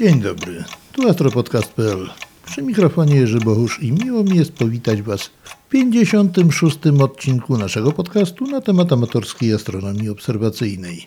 Dzień dobry, tu astropodcast.pl. Przy mikrofonie Jerzy Bohusz i miło mi jest powitać Was w 56. odcinku naszego podcastu na temat amatorskiej astronomii obserwacyjnej.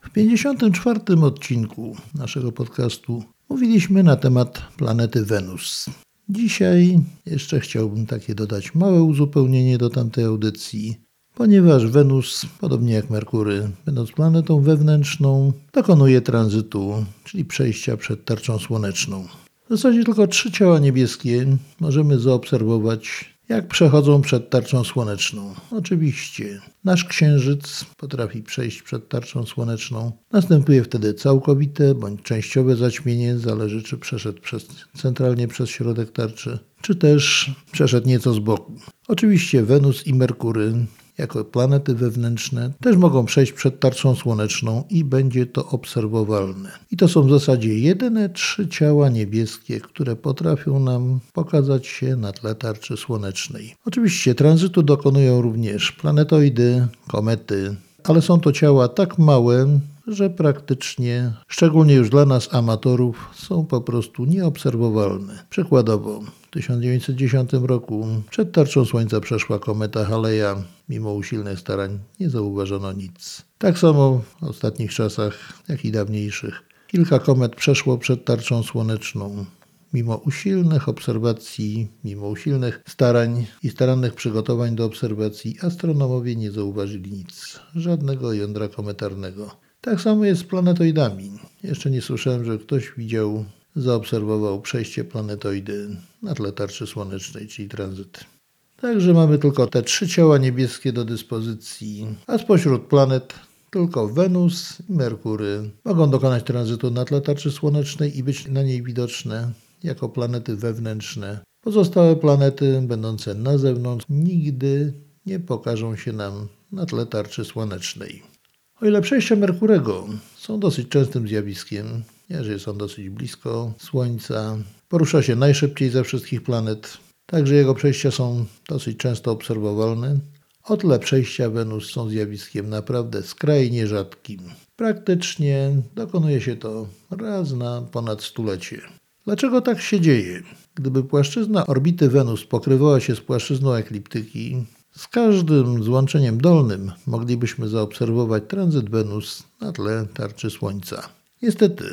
W 54. odcinku naszego podcastu mówiliśmy na temat planety Wenus. Dzisiaj jeszcze chciałbym takie dodać małe uzupełnienie do tamtej audycji, ponieważ Wenus, podobnie jak Merkury, będąc planetą wewnętrzną, dokonuje tranzytu, czyli przejścia przed tarczą słoneczną. W zasadzie tylko trzy ciała niebieskie możemy zaobserwować, jak przechodzą przed tarczą słoneczną. Oczywiście nasz Księżyc potrafi przejść przed tarczą słoneczną. Następuje wtedy całkowite bądź częściowe zaćmienie, zależy czy przeszedł przez, centralnie przez środek tarczy, czy też przeszedł nieco z boku. Oczywiście Wenus i Merkury jako planety wewnętrzne też mogą przejść przed tarczą słoneczną i będzie to obserwowalne. I to są w zasadzie jedyne trzy ciała niebieskie, które potrafią nam pokazać się na tle tarczy słonecznej. Oczywiście tranzytu dokonują również planetoidy, komety, ale są to ciała tak małe, że praktycznie, szczególnie już dla nas amatorów, są po prostu nieobserwowalne. Przykładowo, w 1910 roku przed tarczą Słońca przeszła kometa Haleja. Mimo usilnych starań nie zauważono nic. Tak samo w ostatnich czasach, jak i dawniejszych. Kilka komet przeszło przed tarczą słoneczną. Mimo usilnych obserwacji, mimo usilnych starań i starannych przygotowań do obserwacji, astronomowie nie zauważyli nic, żadnego jądra kometarnego. Tak samo jest z planetoidami. Jeszcze nie słyszałem, że ktoś widział, zaobserwował przejście planetoidy na tle tarczy słonecznej, czyli tranzyt. Także mamy tylko te trzy ciała niebieskie do dyspozycji, a spośród planet tylko Wenus i Merkury mogą dokonać tranzytu na tle tarczy słonecznej i być na niej widoczne jako planety wewnętrzne. Pozostałe planety, będące na zewnątrz, nigdy nie pokażą się nam na tle tarczy słonecznej. O ile przejścia Merkurego są dosyć częstym zjawiskiem, jeżeli są dosyć blisko Słońca, porusza się najszybciej ze wszystkich planet, także jego przejścia są dosyć często obserwowalne, o tyle przejścia Wenus są zjawiskiem naprawdę skrajnie rzadkim. Praktycznie dokonuje się to raz na ponad stulecie. Dlaczego tak się dzieje? Gdyby płaszczyzna orbity Wenus pokrywała się z płaszczyzną ekliptyki, z każdym złączeniem dolnym moglibyśmy zaobserwować tranzyt Wenus na tle tarczy Słońca. Niestety,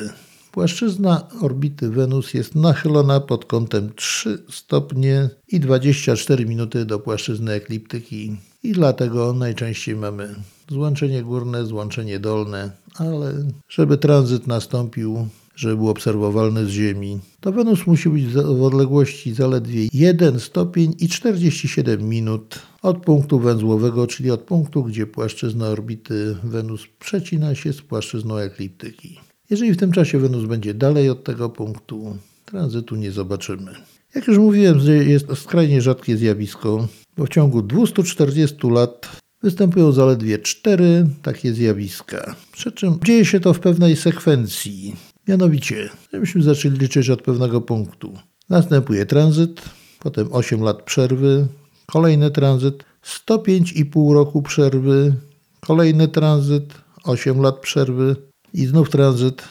płaszczyzna orbity Wenus jest nachylona pod kątem 3 stopnie i 24 minuty do płaszczyzny ekliptyki i dlatego najczęściej mamy złączenie górne, złączenie dolne, ale żeby tranzyt nastąpił, żeby był obserwowalny z Ziemi, to Wenus musi być w odległości zaledwie 1 stopień i 47 minut od punktu węzłowego, czyli od punktu, gdzie płaszczyzna orbity Wenus przecina się z płaszczyzną ekliptyki. Jeżeli w tym czasie Wenus będzie dalej od tego punktu, tranzytu nie zobaczymy. Jak już mówiłem, jest to skrajnie rzadkie zjawisko, bo w ciągu 240 lat występują zaledwie cztery takie zjawiska. Przy czym dzieje się to w pewnej sekwencji. Mianowicie, żebyśmy zaczęli liczyć od pewnego punktu. Następuje tranzyt, potem 8 lat przerwy, kolejny tranzyt, 105,5 roku przerwy, kolejny tranzyt, 8 lat przerwy i znów tranzyt,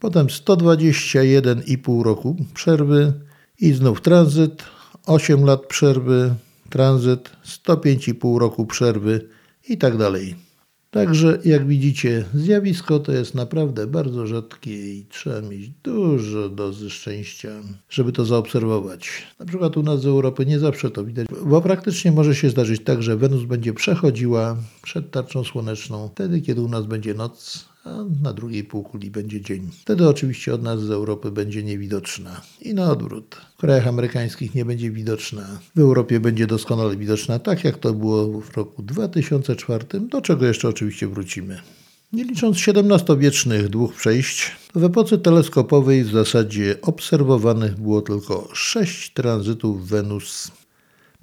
potem 121,5 roku przerwy i znów tranzyt, 8 lat przerwy, tranzyt, 105,5 roku przerwy i tak dalej. Także jak widzicie, zjawisko to jest naprawdę bardzo rzadkie i trzeba mieć dużo dozy szczęścia, żeby to zaobserwować. Na przykład u nas z Europy nie zawsze to widać, bo praktycznie może się zdarzyć tak, że Wenus będzie przechodziła przed tarczą słoneczną wtedy, kiedy u nas będzie noc, a na drugiej półkuli będzie dzień. Wtedy oczywiście od nas z Europy będzie niewidoczna. I na odwrót. W krajach amerykańskich nie będzie widoczna. W Europie będzie doskonale widoczna, tak jak to było w roku 2004, do czego jeszcze oczywiście wrócimy. Nie licząc XVII-wiecznych dwóch przejść, w epoce teleskopowej w zasadzie obserwowanych było tylko sześć tranzytów Wenus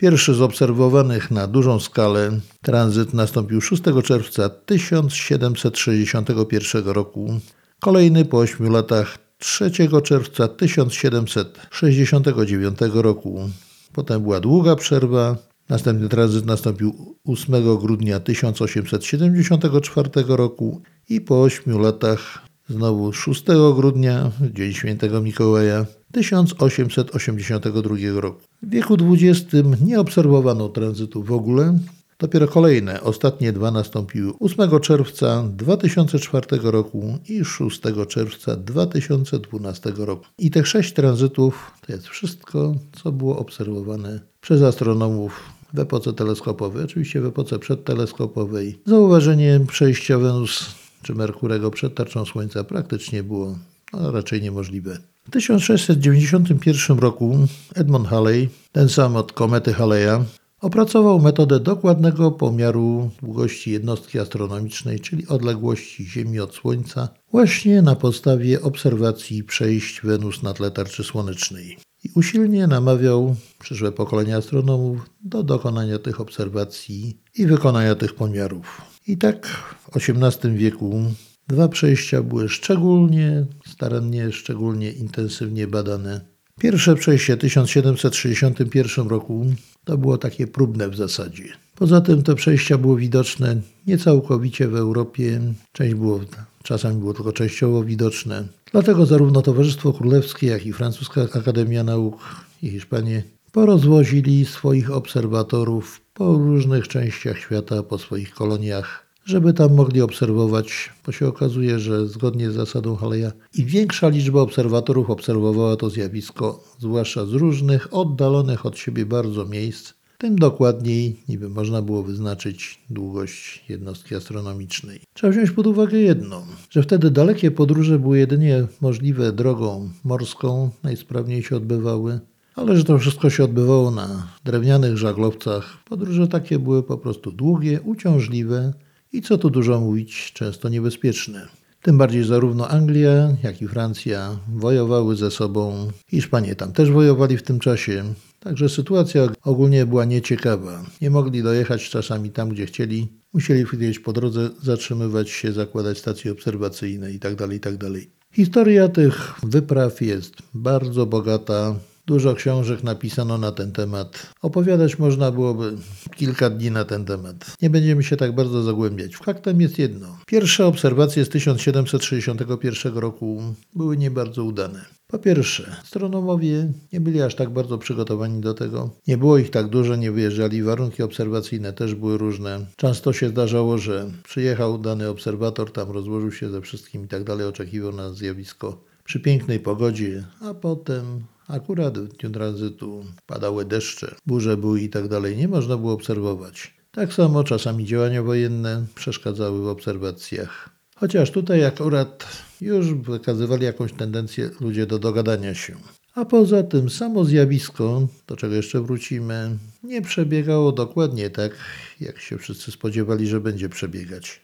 Pierwszy z obserwowanych na dużą skalę tranzyt nastąpił 6 czerwca 1761 roku, kolejny po 8 latach 3 czerwca 1769 roku. Potem była długa przerwa. Następny tranzyt nastąpił 8 grudnia 1874 roku i po 8 latach Znowu 6 grudnia, Dzień Świętego Mikołaja 1882 roku. W wieku XX nie obserwowano tranzytu w ogóle. Dopiero kolejne, ostatnie dwa nastąpiły 8 czerwca 2004 roku i 6 czerwca 2012 roku. I tych sześć tranzytów to jest wszystko, co było obserwowane przez astronomów w epoce teleskopowej, oczywiście w epoce przedteleskopowej. Zauważenie przejścia Wenus czy Merkurego przed tarczą Słońca praktycznie było no, raczej niemożliwe. W 1691 roku Edmund Halley, ten sam od komety Haleya, opracował metodę dokładnego pomiaru długości jednostki astronomicznej, czyli odległości Ziemi od Słońca, właśnie na podstawie obserwacji przejść Wenus na tle tarczy słonecznej. I usilnie namawiał przyszłe pokolenia astronomów do dokonania tych obserwacji i wykonania tych pomiarów. I tak w XVIII wieku dwa przejścia były szczególnie starannie, szczególnie intensywnie badane. Pierwsze przejście w 1761 roku to było takie próbne w zasadzie. Poza tym te przejścia było widoczne nie całkowicie w Europie, część było, czasami było tylko częściowo widoczne. Dlatego zarówno Towarzystwo Królewskie, jak i Francuska Akademia Nauk i Hiszpanie porozwozili swoich obserwatorów po różnych częściach świata, po swoich koloniach, żeby tam mogli obserwować, bo się okazuje, że zgodnie z zasadą Haleya i większa liczba obserwatorów obserwowała to zjawisko, zwłaszcza z różnych, oddalonych od siebie bardzo miejsc, tym dokładniej niby można było wyznaczyć długość jednostki astronomicznej. Trzeba wziąć pod uwagę jedno, że wtedy dalekie podróże były jedynie możliwe drogą morską, najsprawniej się odbywały, ale że to wszystko się odbywało na drewnianych żaglowcach. Podróże takie były po prostu długie, uciążliwe i co tu dużo mówić, często niebezpieczne. Tym bardziej zarówno Anglia, jak i Francja wojowały ze sobą. Hiszpanie tam też wojowali w tym czasie. Także sytuacja ogólnie była nieciekawa. Nie mogli dojechać czasami tam, gdzie chcieli. Musieli gdzieś po drodze zatrzymywać się, zakładać stacje obserwacyjne itd. Tak itd. Tak Historia tych wypraw jest bardzo bogata. Dużo książek napisano na ten temat. Opowiadać można byłoby kilka dni na ten temat. Nie będziemy się tak bardzo zagłębiać. Faktem jest jedno. Pierwsze obserwacje z 1761 roku były nie bardzo udane. Po pierwsze, astronomowie nie byli aż tak bardzo przygotowani do tego. Nie było ich tak dużo, nie wyjeżdżali. Warunki obserwacyjne też były różne. Często się zdarzało, że przyjechał dany obserwator, tam rozłożył się ze wszystkim i tak dalej, oczekiwał na zjawisko przy pięknej pogodzie, a potem Akurat w dniu tranzytu padały deszcze, burze były i tak dalej, nie można było obserwować. Tak samo czasami działania wojenne przeszkadzały w obserwacjach. Chociaż tutaj akurat już wykazywali jakąś tendencję ludzie do dogadania się. A poza tym samo zjawisko, do czego jeszcze wrócimy, nie przebiegało dokładnie tak, jak się wszyscy spodziewali, że będzie przebiegać.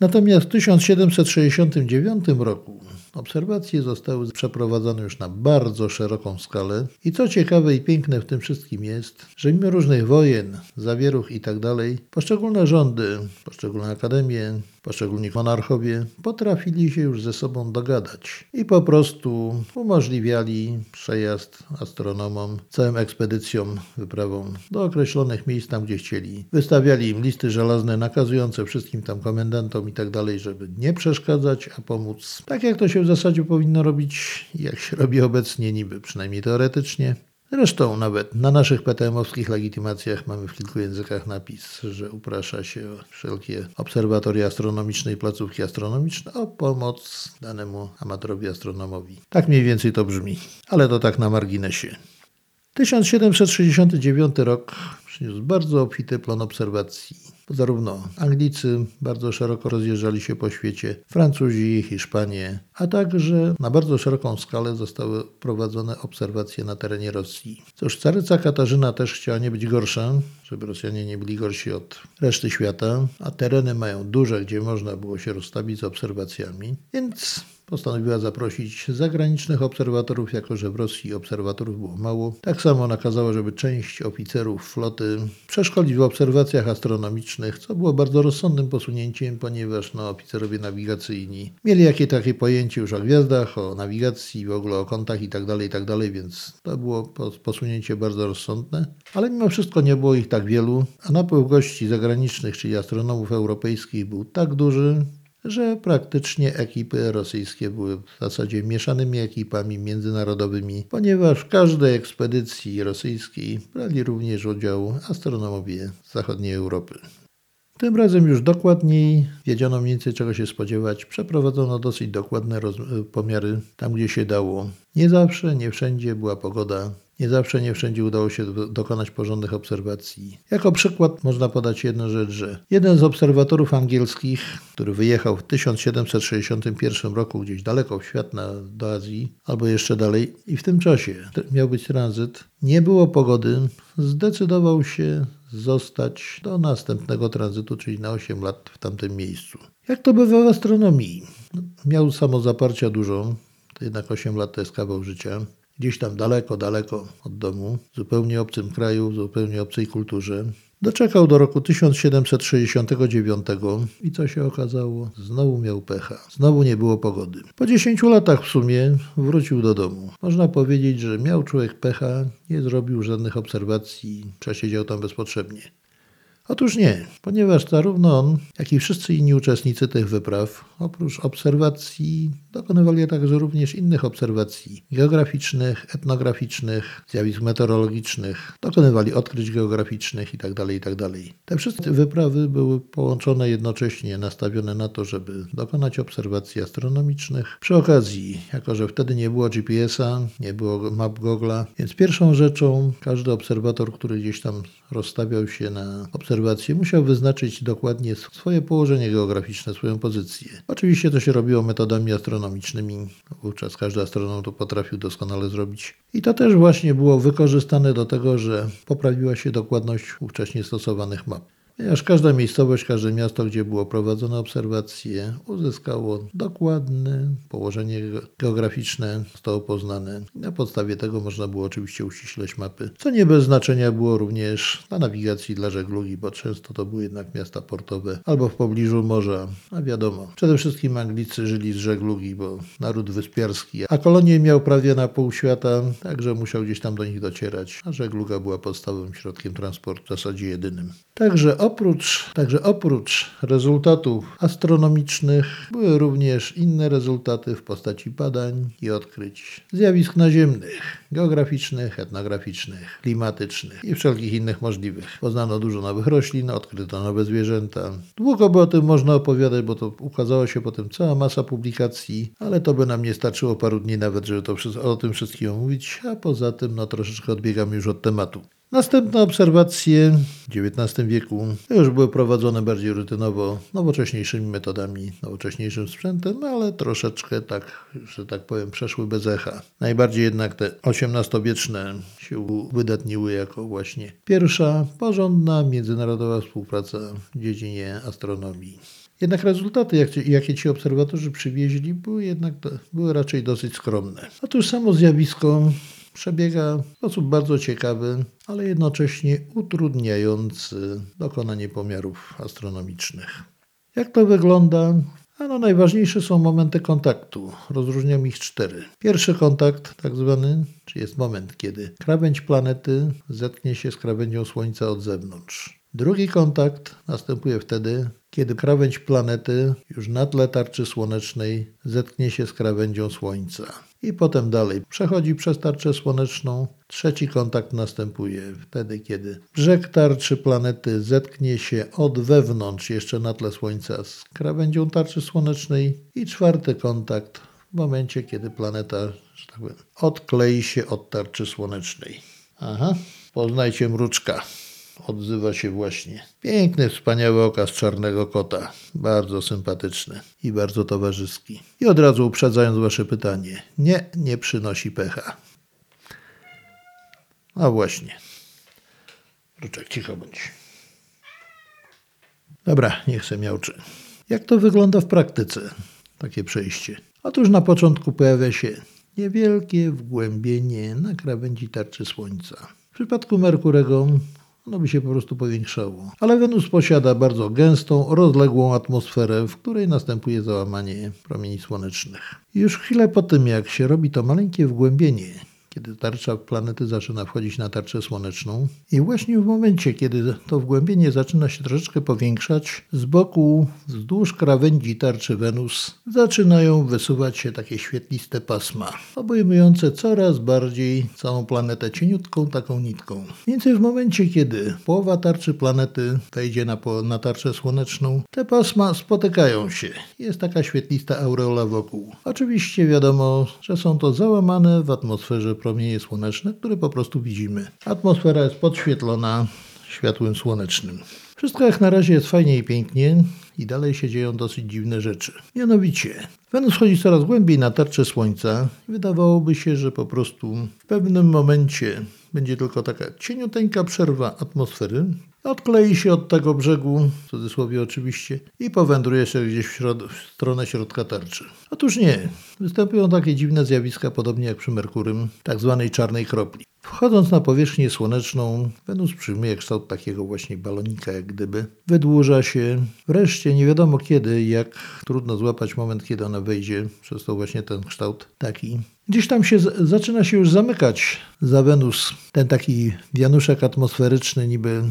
Natomiast w 1769 roku obserwacje zostały przeprowadzone już na bardzo szeroką skalę i co ciekawe i piękne w tym wszystkim jest, że mimo różnych wojen, zawieruch itd., tak poszczególne rządy, poszczególne akademie, Poszczególni monarchowie potrafili się już ze sobą dogadać i po prostu umożliwiali przejazd astronomom, całym ekspedycjom, wyprawom do określonych miejsc tam, gdzie chcieli. Wystawiali im listy żelazne nakazujące wszystkim tam komendantom i tak żeby nie przeszkadzać, a pomóc. Tak jak to się w zasadzie powinno robić, jak się robi obecnie niby, przynajmniej teoretycznie. Zresztą nawet na naszych PTM-owskich legitymacjach mamy w kilku językach napis, że uprasza się wszelkie obserwatoria astronomiczne i placówki astronomiczne o pomoc danemu amatorowi astronomowi. Tak mniej więcej to brzmi, ale to tak na marginesie. 1769 rok przyniósł bardzo obfity plan obserwacji. Zarówno Anglicy bardzo szeroko rozjeżdżali się po świecie, Francuzi, Hiszpanie, a także na bardzo szeroką skalę zostały prowadzone obserwacje na terenie Rosji. Cóż, caryca Katarzyna też chciała nie być gorsza, żeby Rosjanie nie byli gorsi od reszty świata, a tereny mają duże, gdzie można było się rozstawić z obserwacjami, więc postanowiła zaprosić zagranicznych obserwatorów, jako że w Rosji obserwatorów było mało. Tak samo nakazała, żeby część oficerów floty przeszkolić w obserwacjach astronomicznych, co było bardzo rozsądnym posunięciem, ponieważ no, oficerowie nawigacyjni mieli jakie takie pojęcie już o gwiazdach, o nawigacji, w ogóle o kątach itd., tak itd., tak więc to było posunięcie bardzo rozsądne. Ale mimo wszystko nie było ich tak wielu, a napływ gości zagranicznych, czyli astronomów europejskich był tak duży, że praktycznie ekipy rosyjskie były w zasadzie mieszanymi ekipami międzynarodowymi, ponieważ w każdej ekspedycji rosyjskiej brali również udział astronomowie z zachodniej Europy. Tym razem już dokładniej wiedziano mniej więcej czego się spodziewać. Przeprowadzono dosyć dokładne pomiary tam, gdzie się dało. Nie zawsze, nie wszędzie była pogoda. Nie zawsze, nie wszędzie udało się dokonać porządnych obserwacji. Jako przykład można podać jedną rzecz, że jeden z obserwatorów angielskich, który wyjechał w 1761 roku gdzieś daleko w świat na, do Azji, albo jeszcze dalej, i w tym czasie miał być tranzyt, nie było pogody, zdecydował się zostać do następnego tranzytu, czyli na 8 lat w tamtym miejscu. Jak to bywa w astronomii? Miał samozaparcia dużo, to jednak 8 lat to jest kawał życia. Gdzieś tam daleko, daleko od domu, w zupełnie obcym kraju, w zupełnie obcej kulturze. Doczekał do roku 1769 i co się okazało? Znowu miał pecha. Znowu nie było pogody. Po 10 latach w sumie wrócił do domu. Można powiedzieć, że miał człowiek pecha, nie zrobił żadnych obserwacji, przesiedział tam bezpotrzebnie. Otóż nie, ponieważ zarówno on, jak i wszyscy inni uczestnicy tych wypraw, oprócz obserwacji, dokonywali także również innych obserwacji geograficznych, etnograficznych, zjawisk meteorologicznych, dokonywali odkryć geograficznych itd. Tak itd. Tak Te wszystkie wyprawy były połączone jednocześnie, nastawione na to, żeby dokonać obserwacji astronomicznych. Przy okazji, jako że wtedy nie było GPS-a, nie było map Google'a, więc pierwszą rzeczą każdy obserwator, który gdzieś tam rozstawiał się na obserwacje, musiał wyznaczyć dokładnie swoje położenie geograficzne, swoją pozycję. Oczywiście to się robiło metodami astronomicznymi. Wówczas każdy astronom to potrafił doskonale zrobić. I to też właśnie było wykorzystane do tego, że poprawiła się dokładność ówcześnie stosowanych map ponieważ każda miejscowość, każde miasto, gdzie było prowadzone obserwacje, uzyskało dokładne położenie geograficzne, zostało poznane. Na podstawie tego można było oczywiście uściśleć mapy, co nie bez znaczenia było również dla nawigacji dla żeglugi, bo często to były jednak miasta portowe albo w pobliżu morza, a wiadomo, przede wszystkim Anglicy żyli z żeglugi, bo naród wyspiarski, a kolonię miał prawie na pół świata, także musiał gdzieś tam do nich docierać, a żegluga była podstawowym środkiem transportu, w zasadzie jedynym. Także oprócz, także oprócz rezultatów astronomicznych były również inne rezultaty w postaci badań i odkryć zjawisk naziemnych, geograficznych, etnograficznych, klimatycznych i wszelkich innych możliwych. Poznano dużo nowych roślin, odkryto nowe zwierzęta. Długo by o tym można opowiadać, bo to ukazała się potem cała masa publikacji, ale to by nam nie starczyło paru dni nawet, żeby to, o tym wszystkim omówić, a poza tym no troszeczkę odbiegam już od tematu. Następne obserwacje w XIX wieku już były prowadzone bardziej rutynowo, nowocześniejszymi metodami, nowocześniejszym sprzętem, ale troszeczkę tak, że tak powiem, przeszły bez echa. Najbardziej jednak te XVIII-wieczne się wydatniły jako właśnie pierwsza porządna międzynarodowa współpraca w dziedzinie astronomii. Jednak rezultaty, jakie ci obserwatorzy przywieźli, były jednak były raczej dosyć skromne. Otóż samo zjawisko przebiega w sposób bardzo ciekawy, ale jednocześnie utrudniający dokonanie pomiarów astronomicznych. Jak to wygląda? Ano najważniejsze są momenty kontaktu. Rozróżniam ich cztery. Pierwszy kontakt, tak zwany, czy jest moment, kiedy krawędź planety zetknie się z krawędzią Słońca od zewnątrz. Drugi kontakt następuje wtedy, kiedy krawędź planety już na tle tarczy słonecznej zetknie się z krawędzią Słońca. I potem dalej przechodzi przez tarczę słoneczną. Trzeci kontakt następuje wtedy, kiedy brzeg tarczy planety zetknie się od wewnątrz, jeszcze na tle Słońca, z krawędzią tarczy słonecznej. I czwarty kontakt w momencie, kiedy planeta, tak powiem, odklei się od tarczy słonecznej. Aha, poznajcie mruczka odzywa się właśnie. Piękny, wspaniały okaz czarnego kota. Bardzo sympatyczny i bardzo towarzyski. I od razu uprzedzając wasze pytanie. Nie, nie przynosi pecha. A właśnie. Ruczek, cicho bądź. Dobra, niech se miałczy. Jak to wygląda w praktyce, takie przejście? Otóż na początku pojawia się niewielkie wgłębienie na krawędzi tarczy Słońca. W przypadku Merkurego ono by się po prostu powiększało. Ale Wenus posiada bardzo gęstą, rozległą atmosferę, w której następuje załamanie promieni słonecznych. już chwilę po tym, jak się robi to maleńkie wgłębienie, kiedy tarcza planety zaczyna wchodzić na tarczę słoneczną. I właśnie w momencie, kiedy to wgłębienie zaczyna się troszeczkę powiększać, z boku, wzdłuż krawędzi tarczy Wenus, zaczynają wysuwać się takie świetliste pasma, obejmujące coraz bardziej całą planetę cieniutką taką nitką. Więcej w momencie, kiedy połowa tarczy planety wejdzie na, na tarczę słoneczną, te pasma spotykają się. Jest taka świetlista aureola wokół. Oczywiście wiadomo, że są to załamane w atmosferze promienie słoneczne, które po prostu widzimy. Atmosfera jest podświetlona światłem słonecznym. Wszystko jak na razie jest fajnie i pięknie i dalej się dzieją dosyć dziwne rzeczy. Mianowicie, Wenus wchodzi coraz głębiej na tarczę Słońca. Wydawałoby się, że po prostu w pewnym momencie będzie tylko taka cieniuteńka przerwa atmosfery, odklei się od tego brzegu, w cudzysłowie oczywiście, i powędruje się gdzieś w, środ- w stronę środka tarczy. Otóż nie. Występują takie dziwne zjawiska, podobnie jak przy Merkurym, tak zwanej czarnej kropli. Wchodząc na powierzchnię słoneczną, Wenus przyjmuje kształt takiego właśnie balonika, jak gdyby. Wydłuża się. Wreszcie nie wiadomo kiedy, jak trudno złapać moment, kiedy ona wejdzie. Przez to właśnie ten kształt taki. Gdzieś tam się zaczyna się już zamykać za Wenus. Ten taki wianuszek atmosferyczny, niby,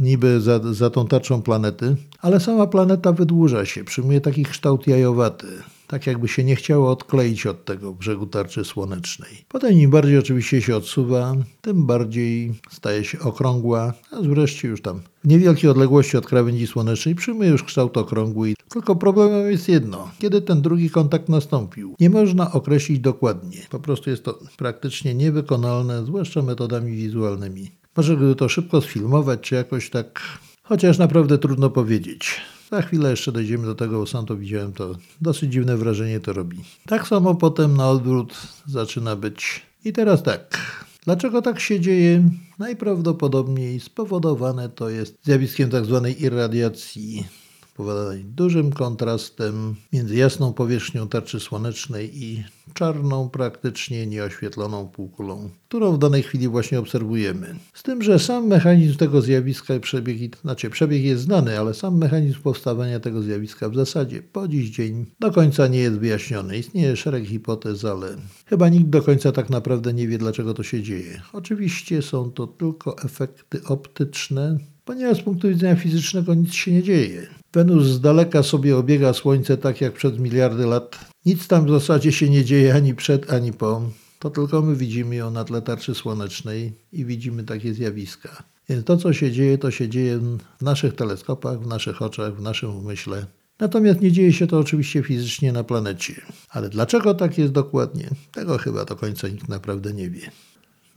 niby za, za tą tarczą planety, ale sama planeta wydłuża się, przyjmuje taki kształt jajowaty tak jakby się nie chciało odkleić od tego brzegu tarczy słonecznej. Potem im bardziej oczywiście się odsuwa, tym bardziej staje się okrągła, a wreszcie już tam w niewielkiej odległości od krawędzi słonecznej przyjmuje już kształt okrągły. Tylko problemem jest jedno, kiedy ten drugi kontakt nastąpił. Nie można określić dokładnie. Po prostu jest to praktycznie niewykonalne, zwłaszcza metodami wizualnymi. Może gdyby to szybko sfilmować, czy jakoś tak, chociaż naprawdę trudno powiedzieć. Za chwilę jeszcze dojdziemy do tego, bo sam to widziałem, to dosyć dziwne wrażenie to robi. Tak samo potem na odwrót zaczyna być. I teraz tak. Dlaczego tak się dzieje? Najprawdopodobniej spowodowane to jest zjawiskiem tak zwanej irradiacji spowodowanej dużym kontrastem między jasną powierzchnią tarczy słonecznej i czarną, praktycznie nieoświetloną półkulą, którą w danej chwili właśnie obserwujemy. Z tym, że sam mechanizm tego zjawiska i przebieg, znaczy przebieg jest znany, ale sam mechanizm powstawania tego zjawiska w zasadzie po dziś dzień do końca nie jest wyjaśniony. Istnieje szereg hipotez, ale chyba nikt do końca tak naprawdę nie wie, dlaczego to się dzieje. Oczywiście są to tylko efekty optyczne, ponieważ z punktu widzenia fizycznego nic się nie dzieje. Wenus z daleka sobie obiega Słońce tak jak przed miliardy lat. Nic tam w zasadzie się nie dzieje ani przed, ani po. To tylko my widzimy ją na tle tarczy słonecznej i widzimy takie zjawiska. Więc to, co się dzieje, to się dzieje w naszych teleskopach, w naszych oczach, w naszym umyśle. Natomiast nie dzieje się to oczywiście fizycznie na planecie. Ale dlaczego tak jest dokładnie? Tego chyba do końca nikt naprawdę nie wie.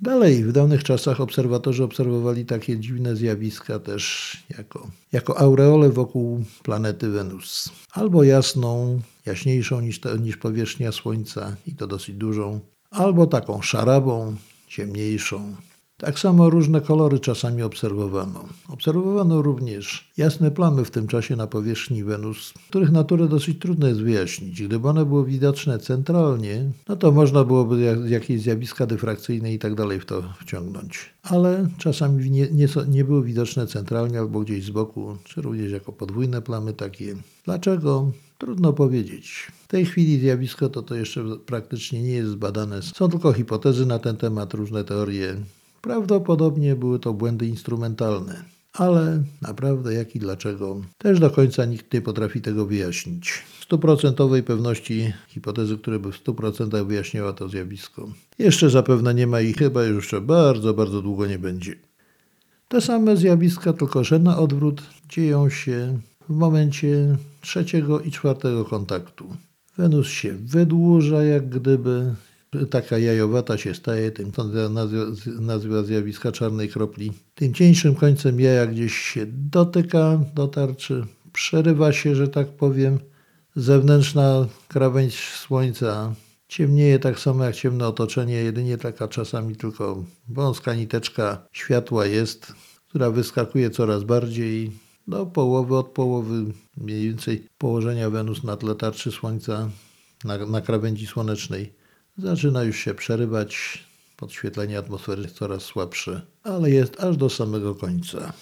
Dalej, w dawnych czasach obserwatorzy obserwowali takie dziwne zjawiska też jako, jako aureole wokół planety Wenus. Albo jasną, jaśniejszą niż, te, niż powierzchnia Słońca i to dosyć dużą, albo taką szarawą, ciemniejszą. Tak samo różne kolory czasami obserwowano. Obserwowano również jasne plamy w tym czasie na powierzchni Wenus, których naturę dosyć trudno jest wyjaśnić. Gdyby one były widoczne centralnie, no to można byłoby jak- jakieś zjawiska dyfrakcyjne i tak dalej w to wciągnąć. Ale czasami nie, nie, nie były widoczne centralnie albo gdzieś z boku, czy również jako podwójne plamy takie. Dlaczego? Trudno powiedzieć. W tej chwili zjawisko to, to jeszcze praktycznie nie jest zbadane. Są tylko hipotezy na ten temat, różne teorie. Prawdopodobnie były to błędy instrumentalne, ale naprawdę jak i dlaczego też do końca nikt nie potrafi tego wyjaśnić. Stuprocentowej pewności hipotezy, które by w 100% wyjaśniała to zjawisko. Jeszcze zapewne nie ma i chyba jeszcze bardzo, bardzo długo nie będzie. Te same zjawiska, tylko że na odwrót dzieją się w momencie trzeciego i czwartego kontaktu. Wenus się wydłuża jak gdyby, taka jajowata się staje, tym to nazwa, zjawiska czarnej kropli. Tym cieńszym końcem jaja gdzieś się dotyka do tarczy, przerywa się, że tak powiem, zewnętrzna krawędź słońca. Ciemnieje tak samo jak ciemne otoczenie, jedynie taka czasami tylko wąska niteczka światła jest, która wyskakuje coraz bardziej do połowy, od połowy mniej więcej położenia Wenus na tle tarczy Słońca na, na krawędzi słonecznej. Zaczyna już się przerywać, podświetlenie atmosfery coraz słabsze, ale jest aż do samego końca.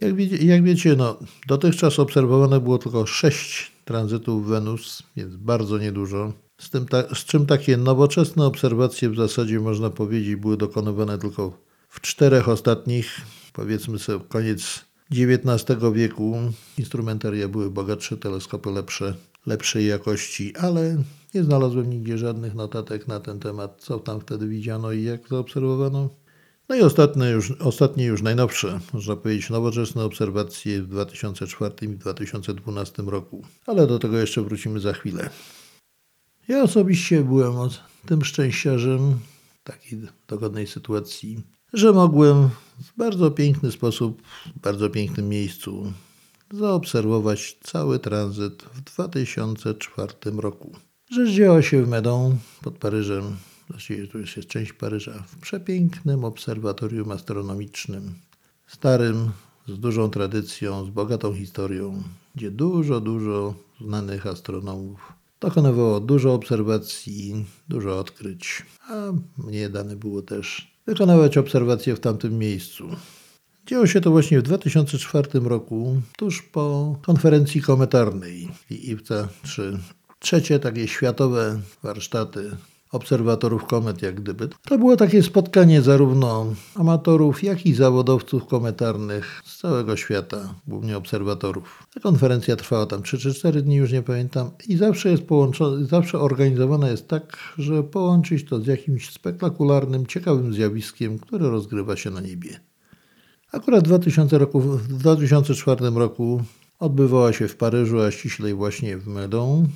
Jak, wie, jak wiecie, no, dotychczas obserwowane było tylko sześć tranzytów Wenus, więc bardzo niedużo. Z, tym ta, z czym takie nowoczesne obserwacje w zasadzie można powiedzieć były dokonywane tylko w czterech ostatnich, powiedzmy sobie koniec XIX wieku. Instrumentaria były bogatsze, teleskopy lepsze, lepszej jakości, ale nie znalazłem nigdzie żadnych notatek na ten temat, co tam wtedy widziano i jak zaobserwowano. No i ostatnie już, ostatnie już najnowsze, można powiedzieć, nowoczesne obserwacje w 2004 i 2012 roku. Ale do tego jeszcze wrócimy za chwilę. Ja osobiście byłem tym szczęściarzem takiej dogodnej sytuacji, że mogłem w bardzo piękny sposób, w bardzo pięknym miejscu zaobserwować cały tranzyt w 2004 roku. Rzecz działa się w Medą pod Paryżem, właściwie tu już jest część Paryża, w przepięknym obserwatorium astronomicznym, starym, z dużą tradycją, z bogatą historią, gdzie dużo, dużo znanych astronomów dokonywało dużo obserwacji, dużo odkryć, a mnie dane było też wykonywać obserwacje w tamtym miejscu. Działo się to właśnie w 2004 roku, tuż po konferencji kometarnej IWTA 3. Trzecie takie światowe warsztaty obserwatorów komet, jak gdyby. To było takie spotkanie zarówno amatorów, jak i zawodowców kometarnych z całego świata, głównie obserwatorów. Ta konferencja trwała tam 3 czy 4 dni, już nie pamiętam, i zawsze jest połączona, zawsze organizowana jest tak, że połączyć to z jakimś spektakularnym, ciekawym zjawiskiem, które rozgrywa się na niebie. Akurat w, 2000 roku, w 2004 roku odbywała się w Paryżu, a ściślej właśnie w Meudon,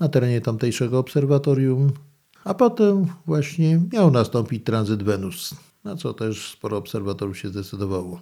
na terenie tamtejszego obserwatorium, a potem właśnie miał nastąpić tranzyt Wenus, na co też sporo obserwatorów się zdecydowało.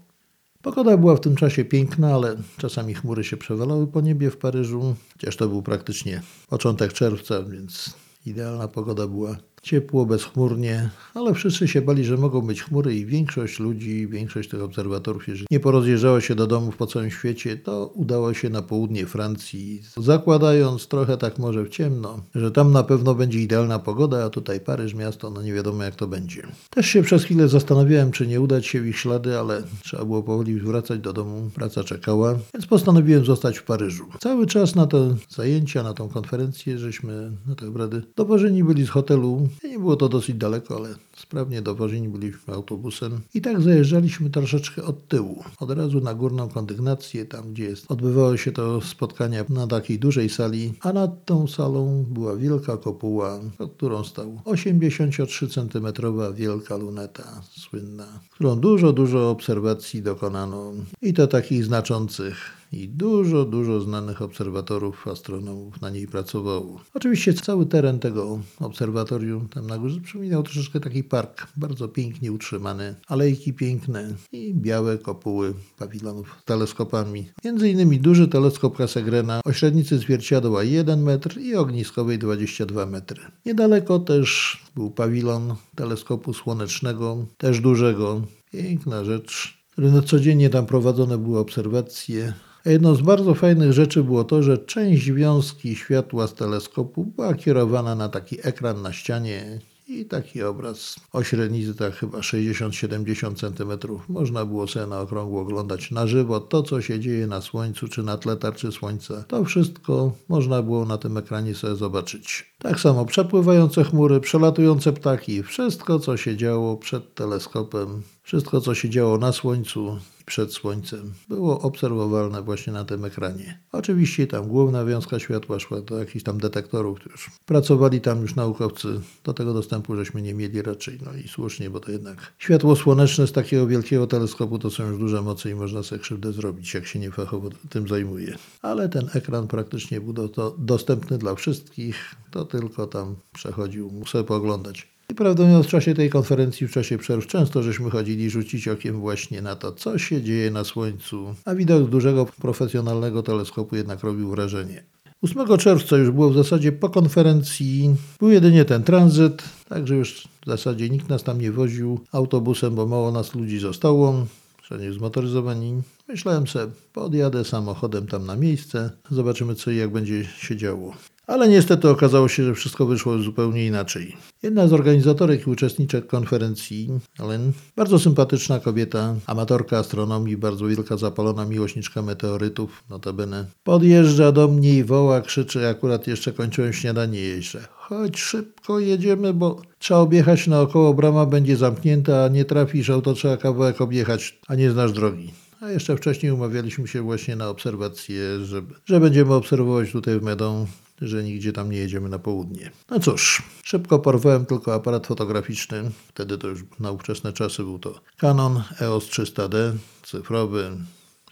Pogoda była w tym czasie piękna, ale czasami chmury się przewalały po niebie w Paryżu, chociaż to był praktycznie początek czerwca, więc idealna pogoda była Ciepło, bezchmurnie, ale wszyscy się bali, że mogą być chmury i większość ludzi, większość tych obserwatorów, jeżeli nie porozjeżdżała się do domów po całym świecie, to udało się na południe Francji, zakładając trochę tak może w ciemno, że tam na pewno będzie idealna pogoda, a tutaj Paryż, miasto, no nie wiadomo jak to będzie. Też się przez chwilę zastanawiałem, czy nie udać się w ich ślady, ale trzeba było powoli wracać do domu, praca czekała, więc postanowiłem zostać w Paryżu. Cały czas na te zajęcia, na tą konferencję, żeśmy na te obrady dowożeni byli z hotelu nie było to dosyć daleko, ale sprawnie dowożeni byliśmy autobusem i tak zajeżdżaliśmy troszeczkę od tyłu, od razu na górną kondygnację, tam gdzie jest. Odbywało się to spotkania na takiej dużej sali, a nad tą salą była wielka kopuła, pod którą stał 83 cm wielka luneta słynna, którą dużo, dużo obserwacji dokonano i to takich znaczących i dużo, dużo znanych obserwatorów, astronomów na niej pracowało. Oczywiście cały teren tego obserwatorium tam na górze przypominał troszeczkę taki park, bardzo pięknie utrzymany, alejki piękne i białe kopuły pawilonów z teleskopami. Między innymi duży teleskop Cassegrena o średnicy zwierciadła 1 metr i ogniskowej 22 metry. Niedaleko też był pawilon teleskopu słonecznego, też dużego. Piękna rzecz, codziennie tam prowadzone były obserwacje Jedną z bardzo fajnych rzeczy było to, że część wiązki światła z teleskopu była kierowana na taki ekran na ścianie i taki obraz o średnicy tak chyba 60-70 cm. Można było sobie na okrągło oglądać na żywo to, co się dzieje na Słońcu czy na tle tarczy Słońca. To wszystko można było na tym ekranie sobie zobaczyć. Tak samo przepływające chmury, przelatujące ptaki, wszystko, co się działo przed teleskopem, wszystko, co się działo na Słońcu przed Słońcem było obserwowalne właśnie na tym ekranie. Oczywiście tam główna wiązka światła szła do jakichś tam detektorów, już pracowali tam już naukowcy. Do tego dostępu żeśmy nie mieli raczej, no i słusznie, bo to jednak światło słoneczne z takiego wielkiego teleskopu to są już duże moce i można sobie krzywdę zrobić, jak się niefachowo tym zajmuje. Ale ten ekran praktycznie był do, dostępny dla wszystkich, to tylko tam przechodził, sobie pooglądać. I mówiąc, w czasie tej konferencji, w czasie przerw, często żeśmy chodzili rzucić okiem właśnie na to, co się dzieje na Słońcu, a widok dużego profesjonalnego teleskopu jednak robił wrażenie. 8 czerwca już było w zasadzie po konferencji, był jedynie ten tranzyt, także już w zasadzie nikt nas tam nie woził autobusem, bo mało nas ludzi zostało, wszędzie zmotoryzowani. Myślałem sobie, podjadę samochodem tam na miejsce, zobaczymy co i jak będzie się działo. Ale niestety okazało się, że wszystko wyszło zupełnie inaczej. Jedna z organizatorek i uczestniczek konferencji, Ellen, bardzo sympatyczna kobieta, amatorka astronomii, bardzo wielka zapalona miłośniczka meteorytów, notabene, podjeżdża do mnie i woła, krzyczy, akurat jeszcze kończyłem śniadanie że chodź szybko jedziemy, bo trzeba objechać naokoło, brama będzie zamknięta, a nie trafisz, auto trzeba kawałek objechać, a nie znasz drogi. A jeszcze wcześniej umawialiśmy się właśnie na obserwację, że, że będziemy obserwować tutaj w Medą, że nigdzie tam nie jedziemy na południe. No cóż, szybko porwałem tylko aparat fotograficzny. Wtedy to już na ówczesne czasy był to Canon EOS 300D, cyfrowy,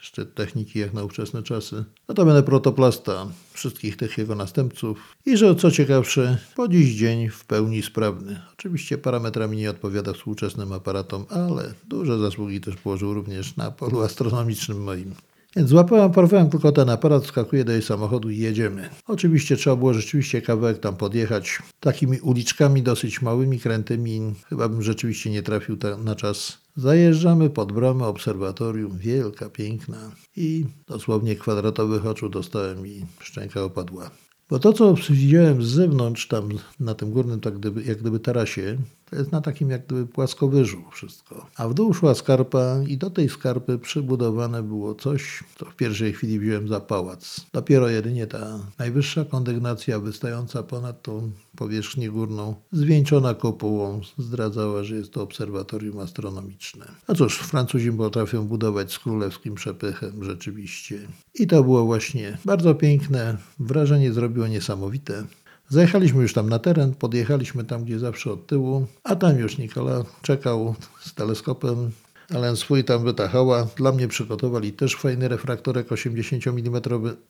szczyt techniki jak na ówczesne czasy. Notabene protoplasta wszystkich tych jego następców i że co ciekawsze, po dziś dzień w pełni sprawny. Oczywiście parametrami nie odpowiada współczesnym aparatom, ale duże zasługi też położył również na polu astronomicznym moim. Więc złapałem, porwałem tylko ten aparat, wskakuję do jej samochodu i jedziemy. Oczywiście trzeba było rzeczywiście kawałek tam podjechać. Takimi uliczkami dosyć małymi, krętymi. Chyba bym rzeczywiście nie trafił na czas. Zajeżdżamy pod bramę obserwatorium, wielka, piękna i dosłownie kwadratowych oczu dostałem i szczęka opadła. Bo to, co widziałem z zewnątrz, tam na tym górnym, tak gdyby, jak gdyby tarasie, to jest na takim jak gdyby płaskowyżu wszystko. A w dół szła skarpa i do tej skarpy przybudowane było coś, co w pierwszej chwili wziąłem za pałac. Dopiero jedynie ta najwyższa kondygnacja wystająca ponad tą powierzchnię górną, zwieńczona kopułą, zdradzała, że jest to obserwatorium astronomiczne. No cóż, Francuzi potrafią budować z królewskim przepychem rzeczywiście. I to było właśnie bardzo piękne, wrażenie zrobiło niesamowite. Zajechaliśmy już tam na teren, podjechaliśmy tam, gdzie zawsze od tyłu, a tam już Nikola czekał z teleskopem, ale swój tam wytachała. Dla mnie przygotowali też fajny refraktorek 80 mm.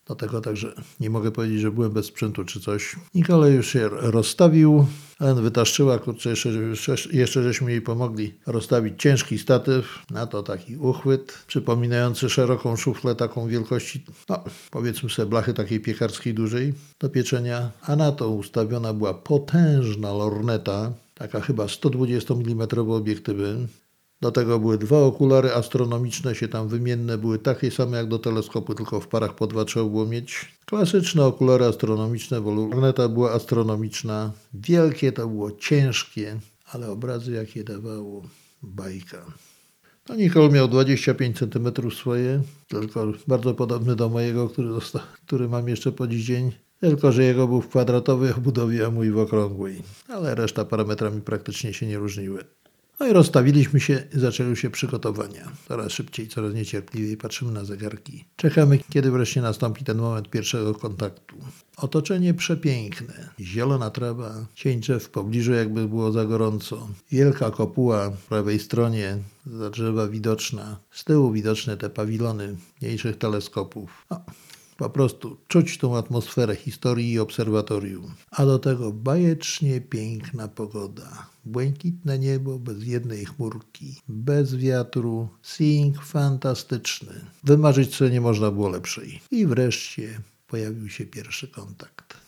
Do tego także nie mogę powiedzieć, że byłem bez sprzętu czy coś. Nikola już się rozstawił. Ellen wytaszczyła, kurczę, jeszcze, jeszcze żeśmy jej pomogli rozstawić ciężki statyw, na to taki uchwyt, przypominający szeroką szuflę taką wielkości, no powiedzmy sobie blachy takiej piekarskiej dużej do pieczenia, a na to ustawiona była potężna lorneta, taka chyba 120 mm obiektywy, do tego były dwa okulary astronomiczne, się tam wymienne, były takie same jak do teleskopu, tylko w parach po dwa trzeba było mieć. Klasyczne okulary astronomiczne, bo lorneta była astronomiczna. Wielkie to było, ciężkie, ale obrazy jakie dawało, bajka. No Nicole miał 25 cm swoje, tylko bardzo podobny do mojego, który, został, który mam jeszcze po dziś dzień. Tylko, że jego był w kwadratowej obudowie, a mój w okrągłej. Ale reszta parametrami praktycznie się nie różniły. No i rozstawiliśmy się zaczęły się przygotowania. Coraz szybciej, coraz niecierpliwiej patrzymy na zegarki. Czekamy, kiedy wreszcie nastąpi ten moment pierwszego kontaktu. Otoczenie przepiękne. Zielona trawa, cień w pobliżu jakby było za gorąco. Wielka kopuła po prawej stronie, za drzewa widoczna. Z tyłu widoczne te pawilony mniejszych teleskopów. Po prostu czuć tą atmosferę historii i obserwatorium. A do tego bajecznie piękna pogoda. Błękitne niebo bez jednej chmurki, bez wiatru, seeing fantastyczny. Wymarzyć sobie nie można było lepszej. I wreszcie pojawił się pierwszy kontakt.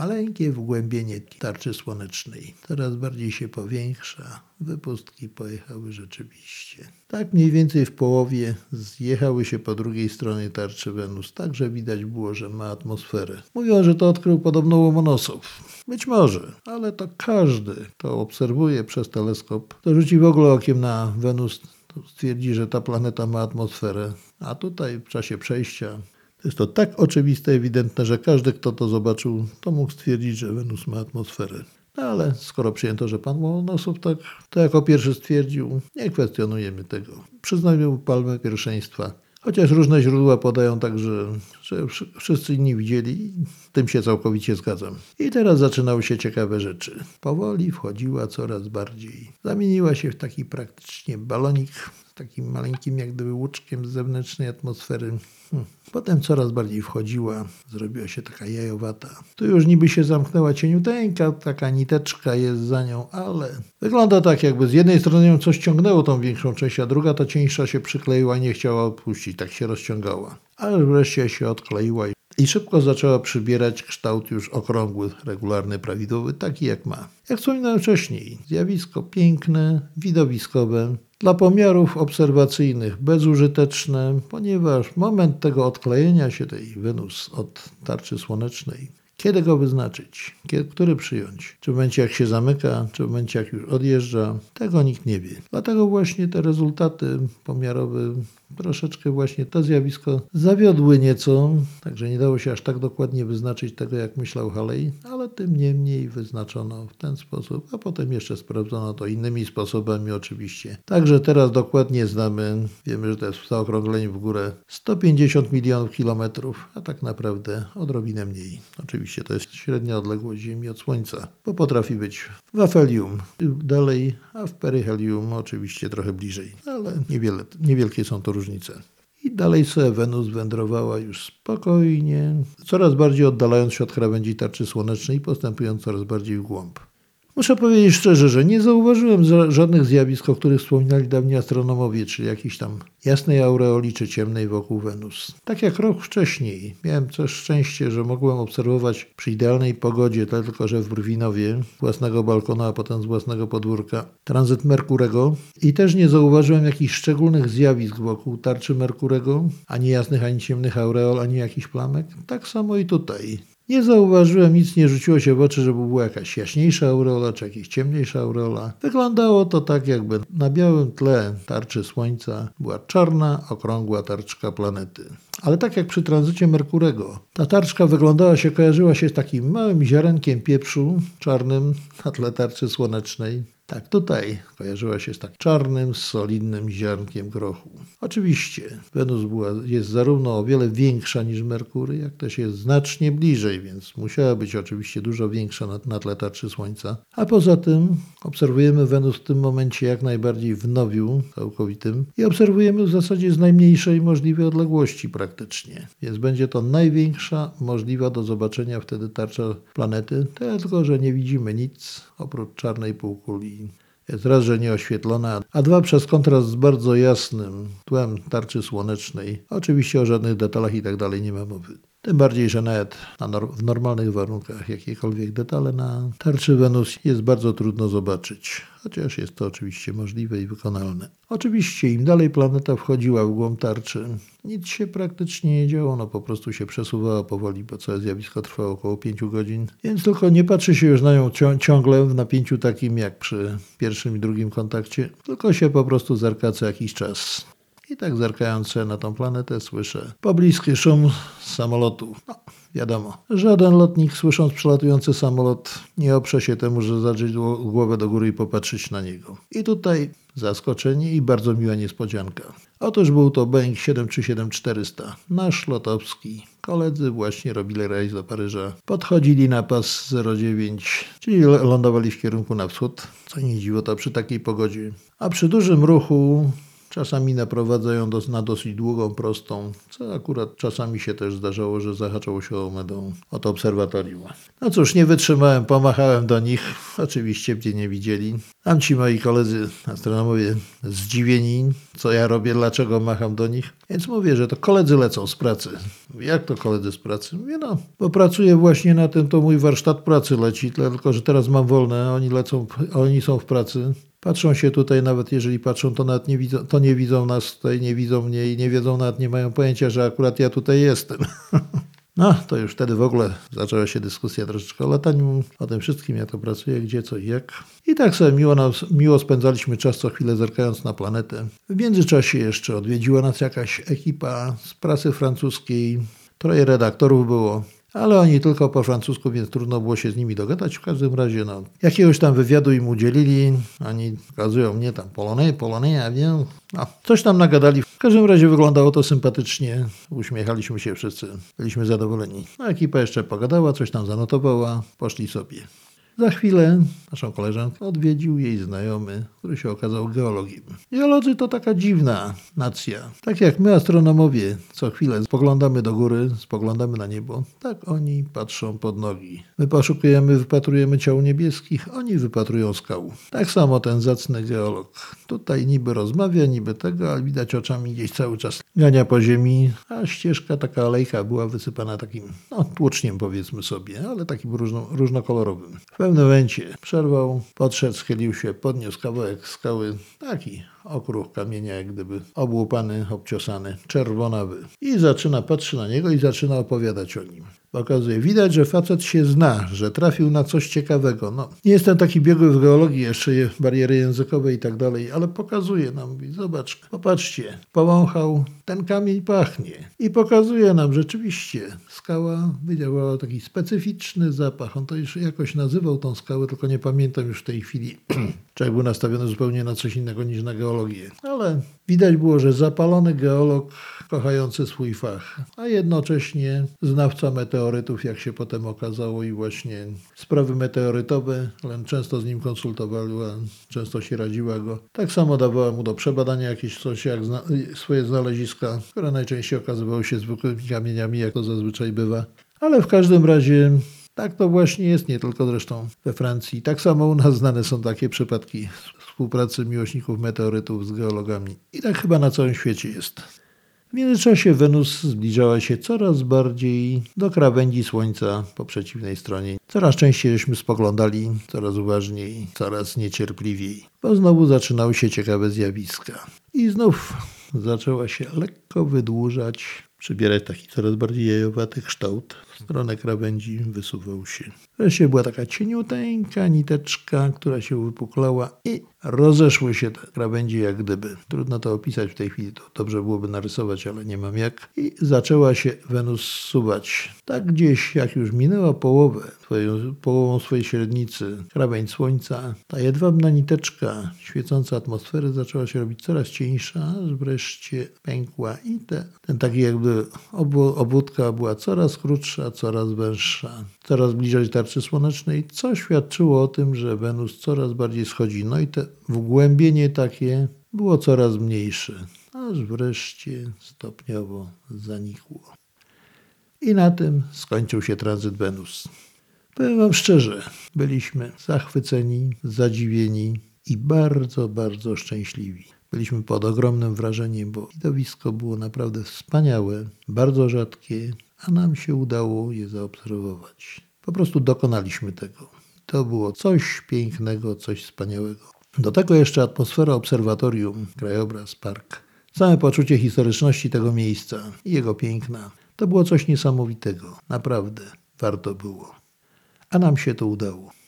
Maleńkie wgłębienie tarczy słonecznej coraz bardziej się powiększa. Wypustki pojechały rzeczywiście. Tak mniej więcej w połowie zjechały się po drugiej stronie tarczy Wenus. Także widać było, że ma atmosferę. Mówią, że to odkrył podobno Łomonosow. Być może, ale to każdy, kto obserwuje przez teleskop, to rzuci w ogóle okiem na Wenus, to stwierdzi, że ta planeta ma atmosferę. A tutaj w czasie przejścia jest to tak oczywiste, ewidentne, że każdy, kto to zobaczył, to mógł stwierdzić, że Wenus ma atmosferę. No ale skoro przyjęto, że pan Łomonosow tak, to jako pierwszy stwierdził, nie kwestionujemy tego. Przyznajmy mu palmę pierwszeństwa. Chociaż różne źródła podają także, że wszyscy inni widzieli, tym się całkowicie zgadzam. I teraz zaczynały się ciekawe rzeczy. Powoli wchodziła coraz bardziej. Zamieniła się w taki praktycznie balonik takim maleńkim jak gdyby łuczkiem z zewnętrznej atmosfery. Hmm. Potem coraz bardziej wchodziła, zrobiła się taka jajowata. Tu już niby się zamknęła cieniuteńka, taka niteczka jest za nią, ale wygląda tak jakby z jednej strony ją coś ciągnęło tą większą część, a druga ta cieńsza się przykleiła i nie chciała odpuścić, tak się rozciągała. Ale wreszcie się odkleiła i szybko zaczęła przybierać kształt już okrągły, regularny, prawidłowy, taki jak ma. Jak wspominałem wcześniej, zjawisko piękne, widowiskowe, dla pomiarów obserwacyjnych bezużyteczne, ponieważ moment tego odklejenia się tej Wenus od tarczy słonecznej, Kiedy go wyznaczyć? Kiedy, który przyjąć? Czy w momencie jak się zamyka, czy w momencie jak już odjeżdża? Tego nikt nie wie. Dlatego właśnie te rezultaty pomiarowe troszeczkę właśnie to zjawisko zawiodły nieco, także nie dało się aż tak dokładnie wyznaczyć tego, jak myślał Haley, ale tym niemniej wyznaczono w ten sposób, a potem jeszcze sprawdzono to innymi sposobami oczywiście. Także teraz dokładnie znamy, wiemy, że to jest w zaokrągleniu w górę 150 milionów kilometrów, a tak naprawdę odrobinę mniej. Oczywiście to jest średnia odległość Ziemi od Słońca, bo potrafi być w afelium dalej, a w peryhelium oczywiście trochę bliżej, ale niewiele, niewielkie są to różnice. I dalej sobie Wenus wędrowała już spokojnie, coraz bardziej oddalając się od krawędzi tarczy słonecznej i postępując coraz bardziej w głąb. Muszę powiedzieć szczerze, że nie zauważyłem żadnych zjawisk, o których wspominali dawni astronomowie, czyli jakiejś tam jasnej aureoli czy ciemnej wokół Wenus. Tak jak rok wcześniej miałem też szczęście, że mogłem obserwować przy idealnej pogodzie, tylko że w Brwinowie, z własnego balkonu, a potem z własnego podwórka, tranzyt Merkurego i też nie zauważyłem jakichś szczególnych zjawisk wokół tarczy Merkurego, ani jasnych, ani ciemnych aureol, ani jakichś plamek. Tak samo i tutaj. Nie zauważyłem, nic nie rzuciło się w oczy, żeby była jakaś jaśniejsza aureola, czy jakaś ciemniejsza aureola. Wyglądało to tak, jakby na białym tle tarczy Słońca była czarna, okrągła tarczka planety. Ale tak jak przy tranzycie Merkurego, ta tarczka wyglądała się, kojarzyła się z takim małym ziarenkiem pieprzu czarnym na tle tarczy słonecznej. Tak, tutaj kojarzyła się z tak czarnym, solidnym ziarnkiem grochu. Oczywiście Wenus była, jest zarówno o wiele większa niż Merkury, jak też jest znacznie bliżej, więc musiała być oczywiście dużo większa na, na tle tarczy Słońca. A poza tym obserwujemy Wenus w tym momencie jak najbardziej w nowiu całkowitym i obserwujemy w zasadzie z najmniejszej możliwej odległości praktycznie. Więc będzie to największa możliwa do zobaczenia wtedy tarcza planety, tylko że nie widzimy nic oprócz czarnej półkuli jest raz, że nieoświetlona, a dwa przez kontrast z bardzo jasnym tłem tarczy słonecznej. Oczywiście o żadnych detalach i tak dalej nie ma mowy. Tym bardziej, że nawet w normalnych warunkach jakiekolwiek detale na tarczy Wenus jest bardzo trudno zobaczyć, chociaż jest to oczywiście możliwe i wykonalne. Oczywiście im dalej planeta wchodziła w głąb tarczy, nic się praktycznie nie działo, no po prostu się przesuwała powoli, bo całe zjawisko trwało około 5 godzin, więc tylko nie patrzy się już na nią ciągle w napięciu takim jak przy pierwszym i drugim kontakcie, tylko się po prostu zerka co jakiś czas. I tak zerkając na tą planetę słyszę pobliski szum samolotu. No, wiadomo, żaden lotnik słysząc przelatujący samolot nie oprze się temu, że zadrzeć głowę do góry i popatrzeć na niego. I tutaj zaskoczenie i bardzo miła niespodzianka. Otóż był to Boeing 737-400, nasz lotowski. Koledzy właśnie robili rejs do Paryża. Podchodzili na pas 09, czyli lądowali w kierunku na wschód, co nie dziwo to przy takiej pogodzie. A przy dużym ruchu Czasami naprowadzają do, na dosyć długą, prostą, co akurat czasami się też zdarzało, że zahaczało się o medą od obserwatorium. No cóż, nie wytrzymałem, pomachałem do nich. Oczywiście mnie nie widzieli. Tam ci moi koledzy astronomowie zdziwieni, co ja robię, dlaczego macham do nich. Więc mówię, że to koledzy lecą z pracy. Jak to koledzy z pracy? Mówię, no, bo pracuję właśnie na tym, to mój warsztat pracy leci, tylko że teraz mam wolne, oni lecą, oni są w pracy. Patrzą się tutaj, nawet jeżeli patrzą, to nawet nie widzą, to nie widzą nas tutaj, nie widzą mnie i nie wiedzą, nawet nie mają pojęcia, że akurat ja tutaj jestem. No, to już wtedy w ogóle zaczęła się dyskusja troszeczkę o lataniu, o tym wszystkim, jak to pracuje, gdzie, co i jak. I tak sobie miło, nas, miło spędzaliśmy czas co chwilę zerkając na planetę. W międzyczasie jeszcze odwiedziła nas jakaś ekipa z prasy francuskiej. Troje redaktorów było. Ale oni tylko po francusku, więc trudno było się z nimi dogadać. W każdym razie, no, jakiegoś tam wywiadu im udzielili. Oni pokazują mnie tam Polonais, ja wiem. No, coś tam nagadali. W każdym razie wyglądało to sympatycznie. Uśmiechaliśmy się wszyscy. Byliśmy zadowoleni. No, ekipa jeszcze pogadała, coś tam zanotowała. Poszli sobie. Za chwilę naszą koleżankę odwiedził jej znajomy, który się okazał geologiem. Geolodzy to taka dziwna nacja. Tak jak my, astronomowie, co chwilę spoglądamy do góry, spoglądamy na niebo, tak oni patrzą pod nogi. My poszukujemy, wypatrujemy ciał niebieskich, oni wypatrują skał. Tak samo ten zacny geolog. Tutaj niby rozmawia, niby tego, ale widać oczami gdzieś cały czas gania po ziemi, a ścieżka, taka alejka była wysypana takim, no, tłuczniem powiedzmy sobie, ale takim różno, różnokolorowym. W pewnym momencie przerwał, podszedł, schylił się, podniósł kawałek skały, taki okruch kamienia, jak gdyby obłupany, obciosany, czerwonawy. I zaczyna, patrzy na niego i zaczyna opowiadać o nim. Pokazuje, widać, że facet się zna, że trafił na coś ciekawego. No, nie jestem taki biegły w geologii, jeszcze je bariery językowe i tak dalej, ale pokazuje nam, mówi, zobacz, popatrzcie, powąchał, ten kamień pachnie. I pokazuje nam rzeczywiście, skała wydawała taki specyficzny zapach. On to już jakoś nazywał tą skałę, tylko nie pamiętam już w tej chwili, czy jak był nastawiony zupełnie na coś innego niż na geologię. Ale widać było, że zapalony geolog kochający swój fach, a jednocześnie znawca meteorytów, jak się potem okazało, i właśnie sprawy meteorytowe. Len często z nim konsultowała, często się radziła go. Tak samo dawała mu do przebadania jakieś coś, jak zna swoje znaleziska, które najczęściej okazywały się zwykłymi kamieniami, jak to zazwyczaj bywa. Ale w każdym razie tak to właśnie jest, nie tylko zresztą we Francji. Tak samo u nas znane są takie przypadki współpracy miłośników meteorytów z geologami. I tak chyba na całym świecie jest. W międzyczasie Wenus zbliżała się coraz bardziej do krawędzi Słońca po przeciwnej stronie. Coraz częściej żeśmy spoglądali, coraz uważniej, coraz niecierpliwiej, bo znowu zaczynały się ciekawe zjawiska. I znów zaczęła się lekko wydłużać, przybierać taki coraz bardziej jajowaty kształt. W stronę krawędzi wysuwał się. Wreszcie była taka cieniuteńka niteczka, która się wypuklała i rozeszły się te krawędzie jak gdyby. Trudno to opisać w tej chwili, to dobrze byłoby narysować, ale nie mam jak. I zaczęła się Wenus suwać. Tak gdzieś, jak już minęła połowę, swoją, połową swojej średnicy, krawędź słońca, ta jedwabna niteczka świecąca atmosfery zaczęła się robić coraz cieńsza, wreszcie pękła i te, ten taki jakby obwódka była coraz krótsza, coraz węższa, coraz bliżej tarczy słonecznej, co świadczyło o tym, że Wenus coraz bardziej schodzi. No i te wgłębienie takie było coraz mniejsze, aż wreszcie stopniowo zanikło. I na tym skończył się tranzyt Wenus. Powiem Wam szczerze, byliśmy zachwyceni, zadziwieni i bardzo, bardzo szczęśliwi. Byliśmy pod ogromnym wrażeniem, bo widowisko było naprawdę wspaniałe, bardzo rzadkie, a nam się udało je zaobserwować. Po prostu dokonaliśmy tego. To było coś pięknego, coś wspaniałego. Do tego jeszcze atmosfera obserwatorium, krajobraz, park. Całe poczucie historyczności tego miejsca i jego piękna. To było coś niesamowitego. Naprawdę warto było. A nam się to udało.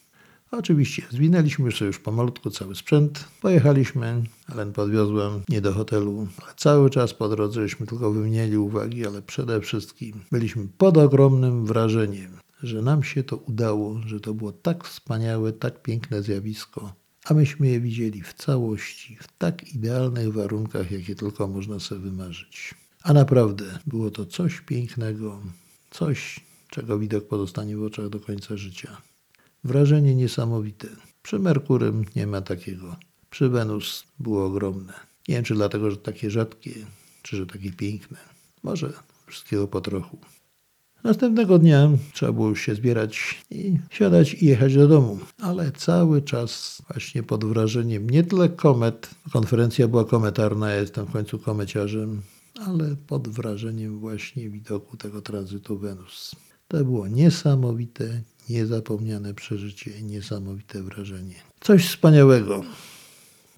Oczywiście, zwinęliśmy sobie już pomalutku cały sprzęt, pojechaliśmy, Ellen podwiozłem nie do hotelu, ale cały czas po drodze żeśmy tylko wymienili uwagi, ale przede wszystkim byliśmy pod ogromnym wrażeniem, że nam się to udało, że to było tak wspaniałe, tak piękne zjawisko, a myśmy je widzieli w całości, w tak idealnych warunkach, jakie tylko można sobie wymarzyć. A naprawdę było to coś pięknego, coś, czego widok pozostanie w oczach do końca życia. Wrażenie niesamowite. Przy Merkurym nie ma takiego. Przy Wenus było ogromne. Nie wiem, czy dlatego, że takie rzadkie, czy że takie piękne. Może wszystkiego po trochu. Następnego dnia trzeba było już się zbierać i siadać i jechać do domu, ale cały czas właśnie pod wrażeniem nie tyle komet, konferencja była kometarna, ja jestem w końcu komeciarzem, ale pod wrażeniem właśnie widoku tego tranzytu Wenus. To było niesamowite, niezapomniane przeżycie, niesamowite wrażenie. Coś wspaniałego.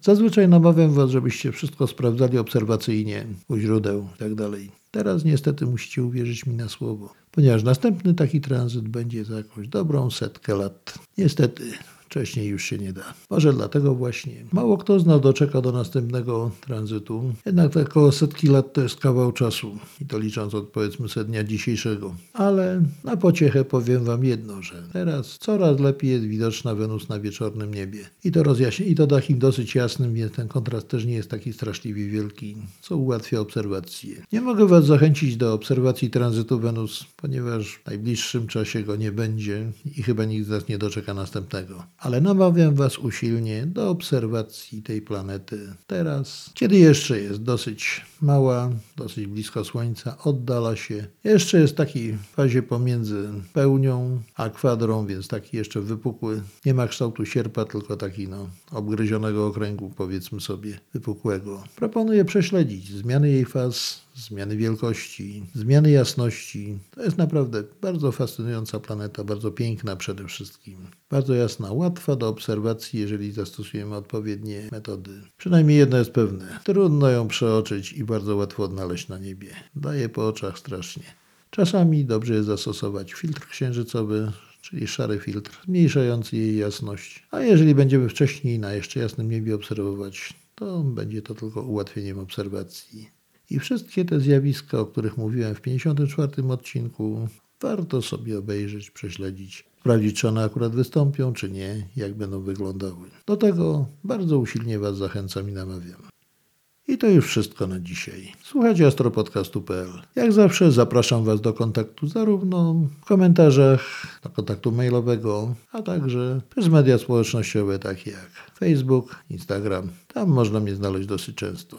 Zazwyczaj namawiam Was, żebyście wszystko sprawdzali obserwacyjnie, u źródeł itd. Tak Teraz niestety musicie uwierzyć mi na słowo, ponieważ następny taki tranzyt będzie za jakąś dobrą setkę lat. Niestety, Wcześniej już się nie da. Może dlatego właśnie mało kto z nas doczeka do następnego tranzytu. Jednak te około setki lat to jest kawał czasu. I to licząc od powiedzmy sobie dnia dzisiejszego. Ale na pociechę powiem wam jedno, że teraz coraz lepiej jest widoczna Wenus na wieczornym niebie. I to rozjaśni, i to takim dosyć jasnym, więc ten kontrast też nie jest taki straszliwie wielki, co ułatwia obserwację. Nie mogę was zachęcić do obserwacji tranzytu Wenus, ponieważ w najbliższym czasie go nie będzie i chyba nikt z nas nie doczeka następnego ale namawiam Was usilnie do obserwacji tej planety teraz, kiedy jeszcze jest dosyć mała, dosyć blisko Słońca, oddala się. Jeszcze jest taki w fazie pomiędzy pełnią a kwadrą, więc taki jeszcze wypukły. Nie ma kształtu sierpa, tylko taki no, obgryzionego okręgu, powiedzmy sobie, wypukłego. Proponuję prześledzić zmiany jej faz zmiany wielkości, zmiany jasności. To jest naprawdę bardzo fascynująca planeta, bardzo piękna przede wszystkim. Bardzo jasna, łatwa do obserwacji, jeżeli zastosujemy odpowiednie metody. Przynajmniej jedno jest pewne: trudno ją przeoczyć i bardzo łatwo odnaleźć na niebie. Daje po oczach strasznie. Czasami dobrze jest zastosować filtr księżycowy, czyli szary filtr, zmniejszający jej jasność. A jeżeli będziemy wcześniej na jeszcze jasnym niebie obserwować, to będzie to tylko ułatwieniem obserwacji. I wszystkie te zjawiska, o których mówiłem w 54 odcinku, warto sobie obejrzeć, prześledzić, sprawdzić, czy one akurat wystąpią, czy nie, jak będą wyglądały. Do tego bardzo usilnie Was zachęcam i namawiam. I to już wszystko na dzisiaj. Słuchajcie astropodcastu.pl. Jak zawsze zapraszam Was do kontaktu zarówno w komentarzach, do kontaktu mailowego, a także przez media społecznościowe takie jak Facebook, Instagram. Tam można mnie znaleźć dosyć często.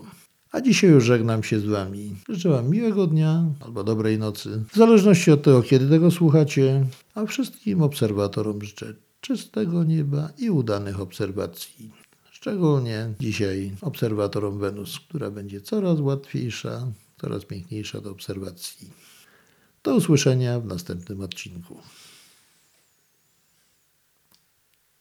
A dzisiaj już żegnam się z Wami. Życzę Wam miłego dnia albo dobrej nocy, w zależności od tego, kiedy tego słuchacie, a wszystkim obserwatorom życzę czystego nieba i udanych obserwacji. Szczególnie dzisiaj obserwatorom Wenus, która będzie coraz łatwiejsza, coraz piękniejsza do obserwacji. Do usłyszenia w następnym odcinku.